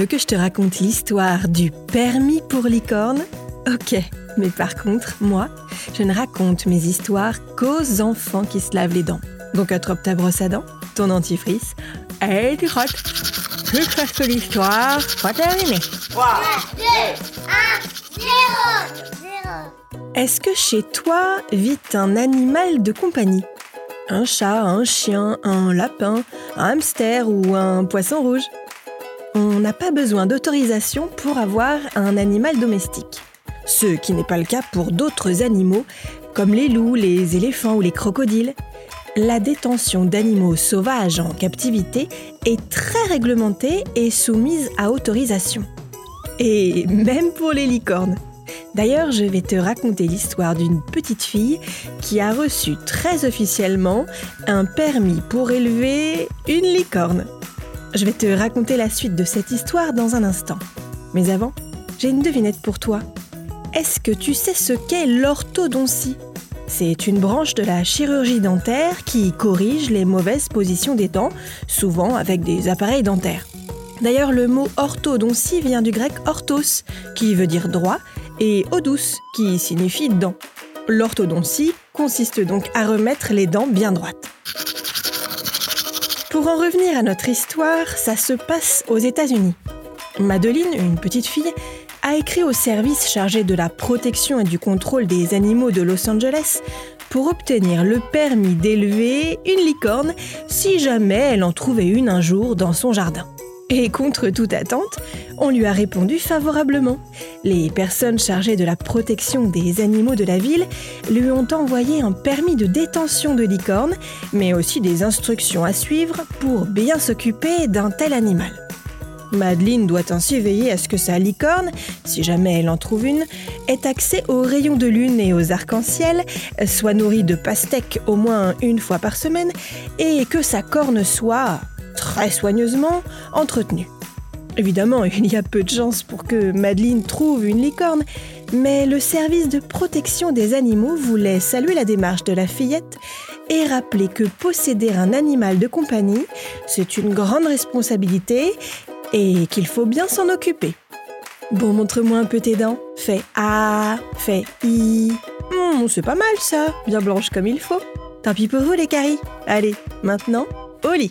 Veux que je te raconte l'histoire du permis pour licorne? Ok, mais par contre, moi, je ne raconte mes histoires qu'aux enfants qui se lavent les dents. Donc attrape ta brosse à dents, ton dentifrice, et tu frottes. Jusqu'à ce que l'histoire soit terminée. 3, 2, 1, 0, Est-ce que chez toi vit un animal de compagnie? Un chat, un chien, un lapin, un hamster ou un poisson rouge? On n'a pas besoin d'autorisation pour avoir un animal domestique. Ce qui n'est pas le cas pour d'autres animaux, comme les loups, les éléphants ou les crocodiles. La détention d'animaux sauvages en captivité est très réglementée et soumise à autorisation. Et même pour les licornes. D'ailleurs, je vais te raconter l'histoire d'une petite fille qui a reçu très officiellement un permis pour élever une licorne. Je vais te raconter la suite de cette histoire dans un instant. Mais avant, j'ai une devinette pour toi. Est-ce que tu sais ce qu'est l'orthodontie? C'est une branche de la chirurgie dentaire qui corrige les mauvaises positions des dents, souvent avec des appareils dentaires. D'ailleurs, le mot orthodontie vient du grec orthos, qui veut dire droit, et odous, qui signifie dent. L'orthodontie consiste donc à remettre les dents bien droites. Pour en revenir à notre histoire, ça se passe aux États-Unis. Madeline, une petite fille, a écrit au service chargé de la protection et du contrôle des animaux de Los Angeles pour obtenir le permis d'élever une licorne si jamais elle en trouvait une un jour dans son jardin. Et contre toute attente, on lui a répondu favorablement. Les personnes chargées de la protection des animaux de la ville lui ont envoyé un permis de détention de licorne, mais aussi des instructions à suivre pour bien s'occuper d'un tel animal. Madeleine doit ainsi veiller à ce que sa licorne, si jamais elle en trouve une, ait accès aux rayons de lune et aux arcs-en-ciel, soit nourrie de pastèques au moins une fois par semaine, et que sa corne soit très soigneusement entretenu. Évidemment, il y a peu de chances pour que Madeleine trouve une licorne, mais le service de protection des animaux voulait saluer la démarche de la fillette et rappeler que posséder un animal de compagnie, c'est une grande responsabilité et qu'il faut bien s'en occuper. Bon, montre-moi un peu tes dents. Fais A, fais I. Hmm, c'est pas mal ça, bien blanche comme il faut. Tant pis pour vous les caries. Allez, maintenant, au lit.